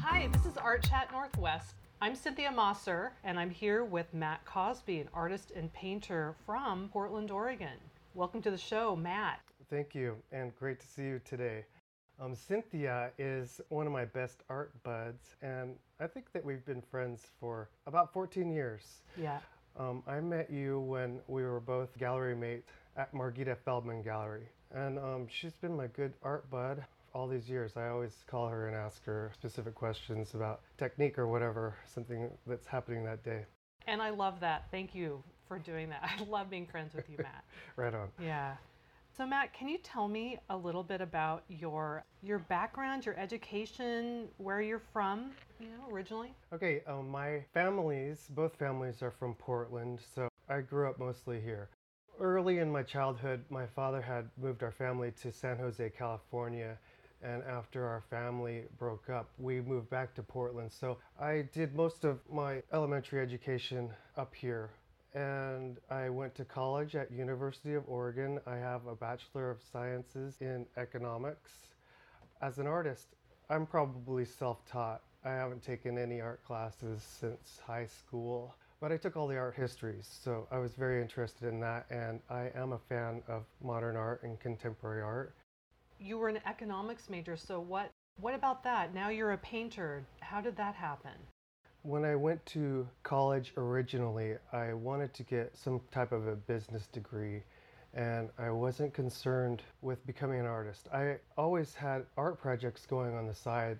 Hi, this is Art Chat Northwest. I'm Cynthia Mosser, and I'm here with Matt Cosby, an artist and painter from Portland, Oregon. Welcome to the show, Matt. Thank you, and great to see you today. Um, Cynthia is one of my best art buds, and I think that we've been friends for about 14 years. Yeah. Um, I met you when we were both gallery mate at Margita Feldman Gallery, and um, she's been my good art bud all these years. I always call her and ask her specific questions about technique or whatever, something that's happening that day. And I love that. Thank you for doing that. I love being friends with you, Matt. right on. Yeah. So Matt, can you tell me a little bit about your your background, your education, where you're from, you know, originally? Okay, um, my families, both families are from Portland, so I grew up mostly here. Early in my childhood, my father had moved our family to San Jose, California, and after our family broke up, we moved back to Portland. So I did most of my elementary education up here and I went to college at University of Oregon. I have a Bachelor of Sciences in Economics. As an artist, I'm probably self-taught. I haven't taken any art classes since high school, but I took all the art histories, so I was very interested in that and I am a fan of modern art and contemporary art. You were an economics major, so what what about that? Now you're a painter. How did that happen? When I went to college originally, I wanted to get some type of a business degree and I wasn't concerned with becoming an artist. I always had art projects going on the side,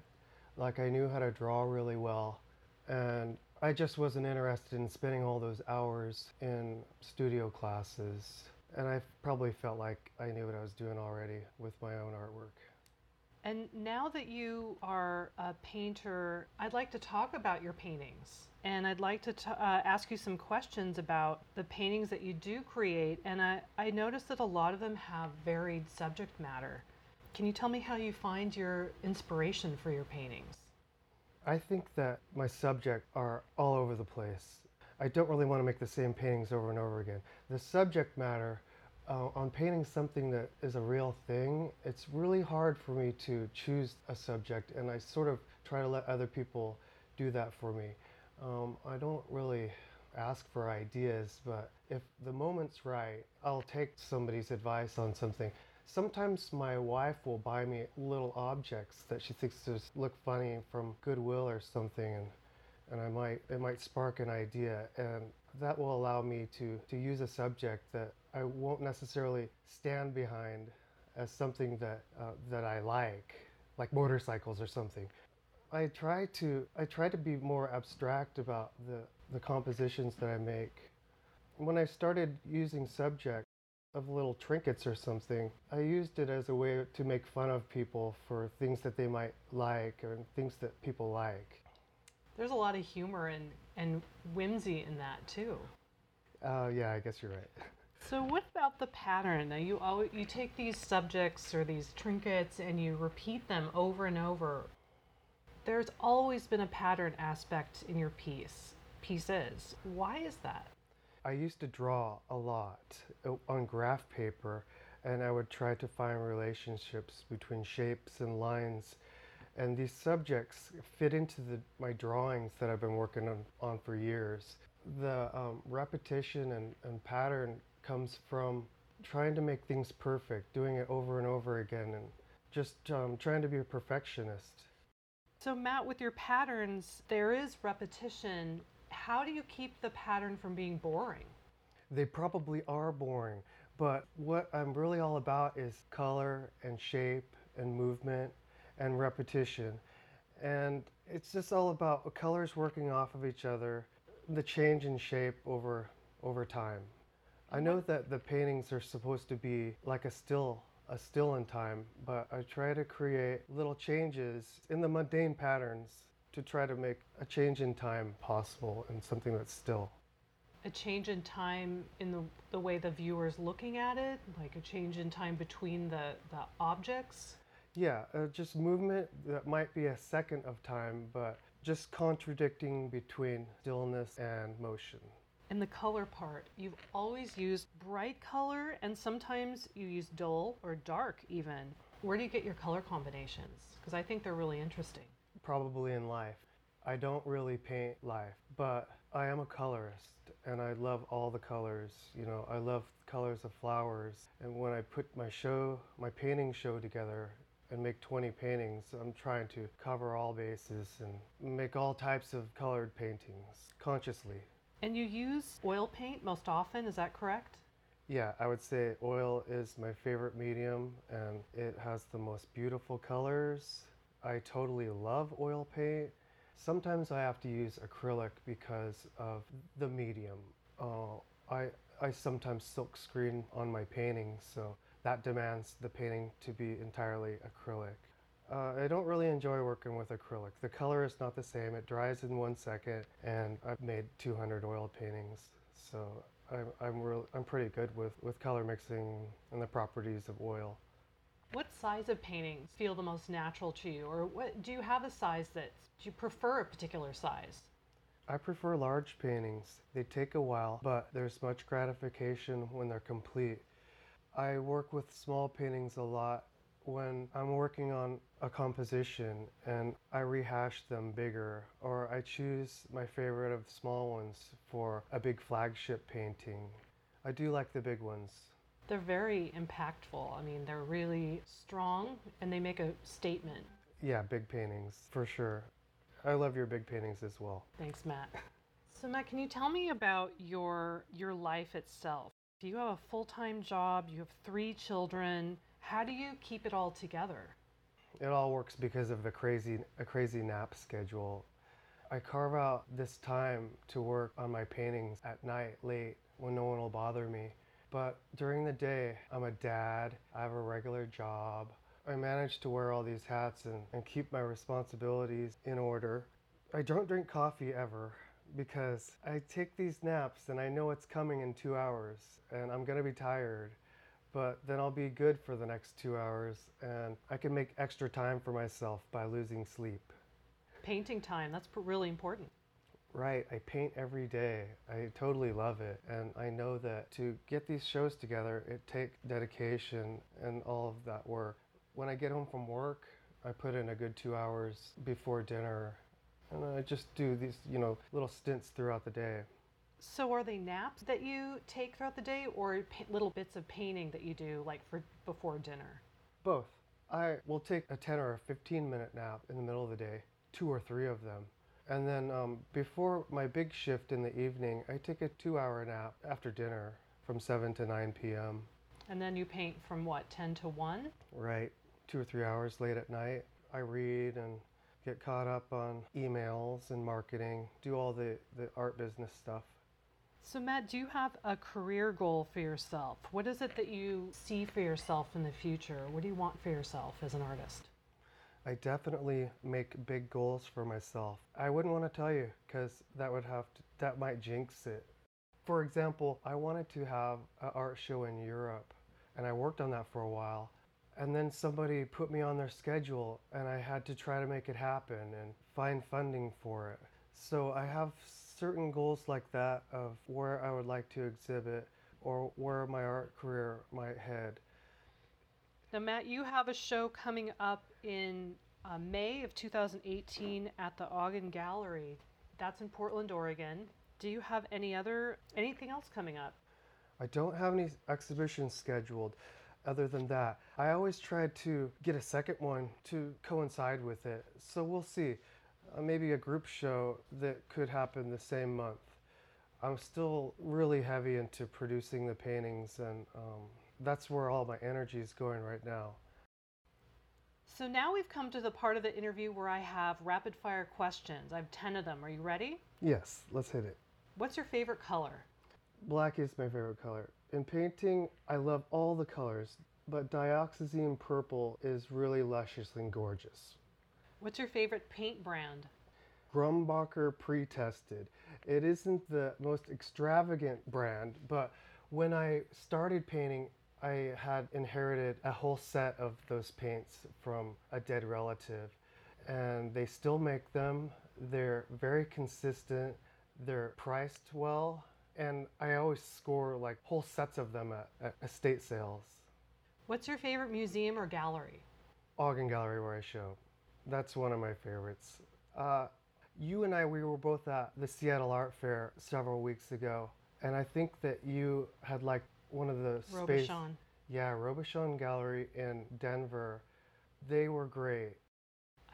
like I knew how to draw really well, and I just wasn't interested in spending all those hours in studio classes. And I probably felt like I knew what I was doing already with my own artwork. And now that you are a painter, I'd like to talk about your paintings. And I'd like to t- uh, ask you some questions about the paintings that you do create. And I, I noticed that a lot of them have varied subject matter. Can you tell me how you find your inspiration for your paintings? I think that my subjects are all over the place. I don't really want to make the same paintings over and over again. The subject matter uh, on painting something that is a real thing, it's really hard for me to choose a subject, and I sort of try to let other people do that for me. Um, I don't really ask for ideas, but if the moment's right, I'll take somebody's advice on something. Sometimes my wife will buy me little objects that she thinks just look funny from Goodwill or something, and and I might it might spark an idea, and that will allow me to to use a subject that I won't necessarily stand behind as something that uh, that I like, like motorcycles or something. I try to I try to be more abstract about the the compositions that I make. When I started using subject of little trinkets or something, I used it as a way to make fun of people for things that they might like or things that people like. There's a lot of humor and, and whimsy in that too. Uh, yeah, I guess you're right. So what about the pattern? Now you always, you take these subjects or these trinkets and you repeat them over and over. There's always been a pattern aspect in your piece pieces. Why is that? I used to draw a lot uh, on graph paper and I would try to find relationships between shapes and lines and these subjects fit into the, my drawings that I've been working on, on for years. The um, repetition and, and pattern comes from trying to make things perfect, doing it over and over again, and just um, trying to be a perfectionist. So, Matt, with your patterns, there is repetition. How do you keep the pattern from being boring? They probably are boring, but what I'm really all about is color and shape and movement and repetition. And it's just all about colors working off of each other, the change in shape over over time. I know that the paintings are supposed to be like a still, a still in time, but I try to create little changes in the mundane patterns to try to make a change in time possible and something that's still. A change in time in the, the way the viewer's looking at it, like a change in time between the, the objects? Yeah, uh, just movement that might be a second of time, but just contradicting between stillness and motion. in the color part, you've always used bright color and sometimes you use dull or dark even. Where do you get your color combinations? Because I think they're really interesting. Probably in life. I don't really paint life, but I am a colorist and I love all the colors. You know, I love colors of flowers. And when I put my show, my painting show together and make 20 paintings, I'm trying to cover all bases and make all types of colored paintings consciously. And you use oil paint most often, is that correct? Yeah, I would say oil is my favorite medium and it has the most beautiful colors. I totally love oil paint. Sometimes I have to use acrylic because of the medium. Uh, I, I sometimes silk screen on my paintings, so that demands the painting to be entirely acrylic. Uh, I don't really enjoy working with acrylic. The color is not the same. It dries in one second, and I've made 200 oil paintings. So I'm, I'm, real, I'm pretty good with, with color mixing and the properties of oil. Size of paintings feel the most natural to you? Or what, do you have a size that, do you prefer a particular size? I prefer large paintings. They take a while, but there's much gratification when they're complete. I work with small paintings a lot when I'm working on a composition and I rehash them bigger, or I choose my favorite of small ones for a big flagship painting. I do like the big ones. They're very impactful. I mean, they're really strong and they make a statement. Yeah, big paintings, for sure. I love your big paintings as well. Thanks, Matt. So, Matt, can you tell me about your your life itself? Do you have a full-time job? You have three children. How do you keep it all together? It all works because of the crazy a crazy nap schedule. I carve out this time to work on my paintings at night late when no one will bother me. But during the day, I'm a dad, I have a regular job. I manage to wear all these hats and, and keep my responsibilities in order. I don't drink coffee ever because I take these naps and I know it's coming in two hours and I'm gonna be tired but then I'll be good for the next two hours and I can make extra time for myself by losing sleep. Painting time, that's really important. Right, I paint every day. I totally love it. And I know that to get these shows together, it takes dedication and all of that work. When I get home from work, I put in a good two hours before dinner. And I just do these, you know, little stints throughout the day. So, are they naps that you take throughout the day, or pa- little bits of painting that you do, like for before dinner? Both. I will take a 10 or a 15 minute nap in the middle of the day, two or three of them. And then um, before my big shift in the evening, I take a two hour nap after dinner from 7 to 9 p.m. And then you paint from what, 10 to 1? Right, two or three hours late at night. I read and get caught up on emails and marketing, do all the, the art business stuff. So, Matt, do you have a career goal for yourself? What is it that you see for yourself in the future? What do you want for yourself as an artist? I definitely make big goals for myself. I wouldn't want to tell you because that would have to, that might jinx it. For example, I wanted to have an art show in Europe and I worked on that for a while. And then somebody put me on their schedule and I had to try to make it happen and find funding for it. So I have certain goals like that of where I would like to exhibit or where my art career might head. Now, Matt, you have a show coming up in uh, May of 2018 at the Augen Gallery. That's in Portland, Oregon. Do you have any other anything else coming up? I don't have any exhibitions scheduled other than that. I always try to get a second one to coincide with it. So we'll see. Uh, maybe a group show that could happen the same month. I'm still really heavy into producing the paintings, and um, that's where all my energy is going right now. So now we've come to the part of the interview where I have rapid fire questions. I have 10 of them. Are you ready? Yes, let's hit it. What's your favorite color? Black is my favorite color. In painting, I love all the colors, but dioxazine purple is really luscious and gorgeous. What's your favorite paint brand? Grumbacher pre-tested. It isn't the most extravagant brand, but when I started painting, I had inherited a whole set of those paints from a dead relative, and they still make them. They're very consistent. They're priced well, and I always score like whole sets of them at, at estate sales. What's your favorite museum or gallery? Augen Gallery where I show. That's one of my favorites. Uh, you and I, we were both at the Seattle Art Fair several weeks ago, and I think that you had like one of the space. Robischon. Yeah, Robischon Gallery in Denver. They were great.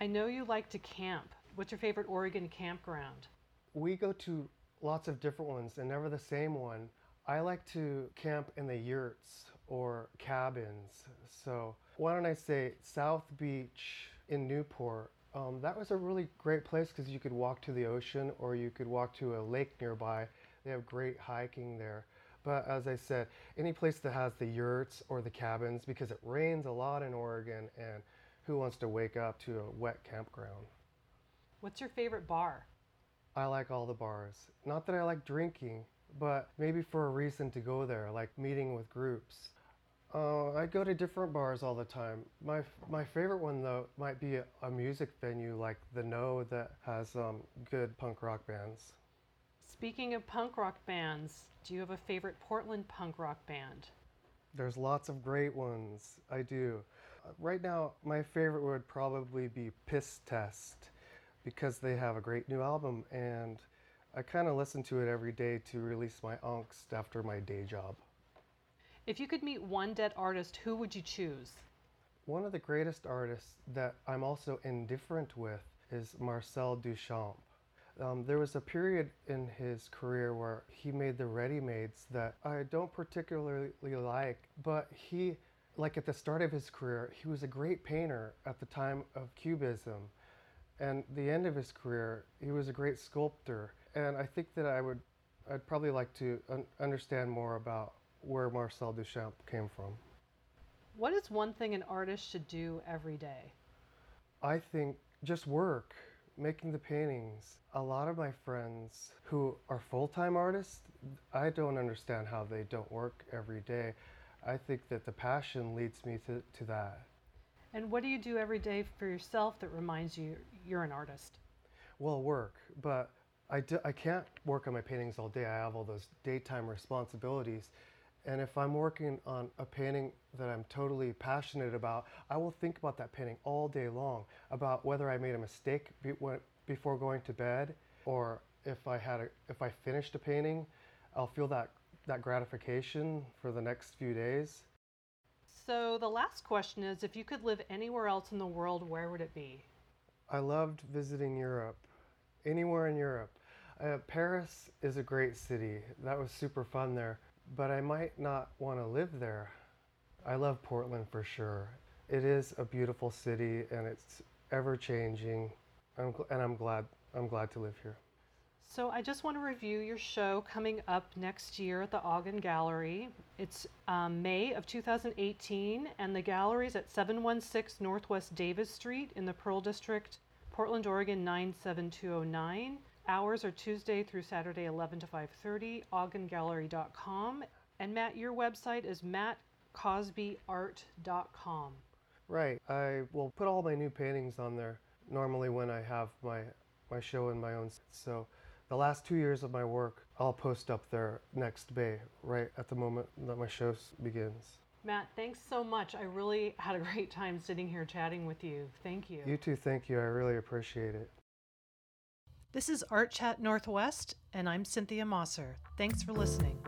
I know you like to camp. What's your favorite Oregon campground? We go to lots of different ones and never the same one. I like to camp in the yurts or cabins. So why don't I say South Beach in Newport? Um, that was a really great place because you could walk to the ocean or you could walk to a lake nearby. They have great hiking there. But as I said, any place that has the yurts or the cabins, because it rains a lot in Oregon, and who wants to wake up to a wet campground? What's your favorite bar? I like all the bars. Not that I like drinking, but maybe for a reason to go there, like meeting with groups. Uh, I go to different bars all the time. My my favorite one though might be a, a music venue like the Know that has um, good punk rock bands. Speaking of punk rock bands, do you have a favorite Portland punk rock band? There's lots of great ones. I do. Uh, right now, my favorite would probably be Piss Test because they have a great new album and I kind of listen to it every day to release my angst after my day job. If you could meet one dead artist, who would you choose? One of the greatest artists that I'm also indifferent with is Marcel Duchamp. Um, there was a period in his career where he made the ready-mades that I don't particularly like, but he, like at the start of his career, he was a great painter at the time of Cubism. And the end of his career, he was a great sculptor. And I think that I would, I'd probably like to un- understand more about where Marcel Duchamp came from. What is one thing an artist should do every day? I think just work, making the paintings. A lot of my friends who are full time artists, I don't understand how they don't work every day. I think that the passion leads me to, to that. And what do you do every day for yourself that reminds you you're an artist? Well, work, but I, do, I can't work on my paintings all day. I have all those daytime responsibilities. And if I'm working on a painting that I'm totally passionate about, I will think about that painting all day long about whether I made a mistake be, before going to bed, or if I had a, if I finished a painting, I'll feel that that gratification for the next few days. So the last question is if you could live anywhere else in the world, where would it be? I loved visiting Europe, anywhere in Europe. Uh, Paris is a great city. That was super fun there but I might not want to live there. I love Portland for sure. It is a beautiful city and it's ever changing. I'm gl- and I'm glad I'm glad to live here. So I just want to review your show coming up next year at the Augen Gallery. It's um, May of 2018, and the gallery's at 716 Northwest Davis Street in the Pearl District, Portland, Oregon 97209. Hours are Tuesday through Saturday, 11 to 5:30. AugenGallery.com. And Matt, your website is mattcosbyart.com. Right. I will put all my new paintings on there normally when I have my my show in my own. So the last two years of my work, I'll post up there next May, right at the moment that my show begins. Matt, thanks so much. I really had a great time sitting here chatting with you. Thank you. You too. Thank you. I really appreciate it. This is Art Chat Northwest, and I'm Cynthia Mosser. Thanks for listening.